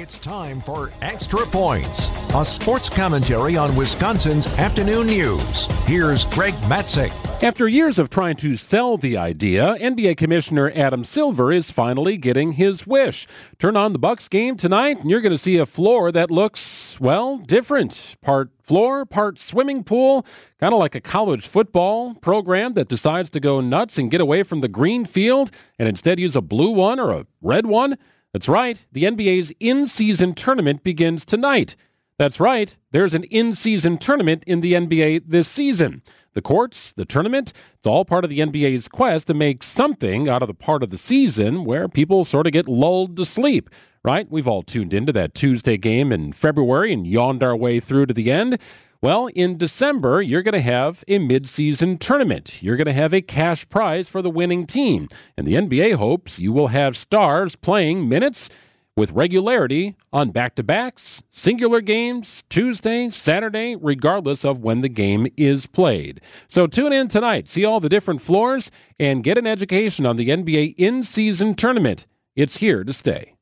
It's time for Extra Points, a sports commentary on Wisconsin's afternoon news. Here's Greg Matzek. After years of trying to sell the idea, NBA Commissioner Adam Silver is finally getting his wish. Turn on the Bucks game tonight, and you're going to see a floor that looks, well, different. Part floor, part swimming pool, kind of like a college football program that decides to go nuts and get away from the green field and instead use a blue one or a red one. That's right, the NBA's in season tournament begins tonight. That's right, there's an in season tournament in the NBA this season. The courts, the tournament, it's all part of the NBA's quest to make something out of the part of the season where people sort of get lulled to sleep, right? We've all tuned into that Tuesday game in February and yawned our way through to the end. Well, in December, you're going to have a midseason tournament. You're going to have a cash prize for the winning team. And the NBA hopes you will have stars playing minutes with regularity on back to backs, singular games, Tuesday, Saturday, regardless of when the game is played. So tune in tonight, see all the different floors, and get an education on the NBA in season tournament. It's here to stay.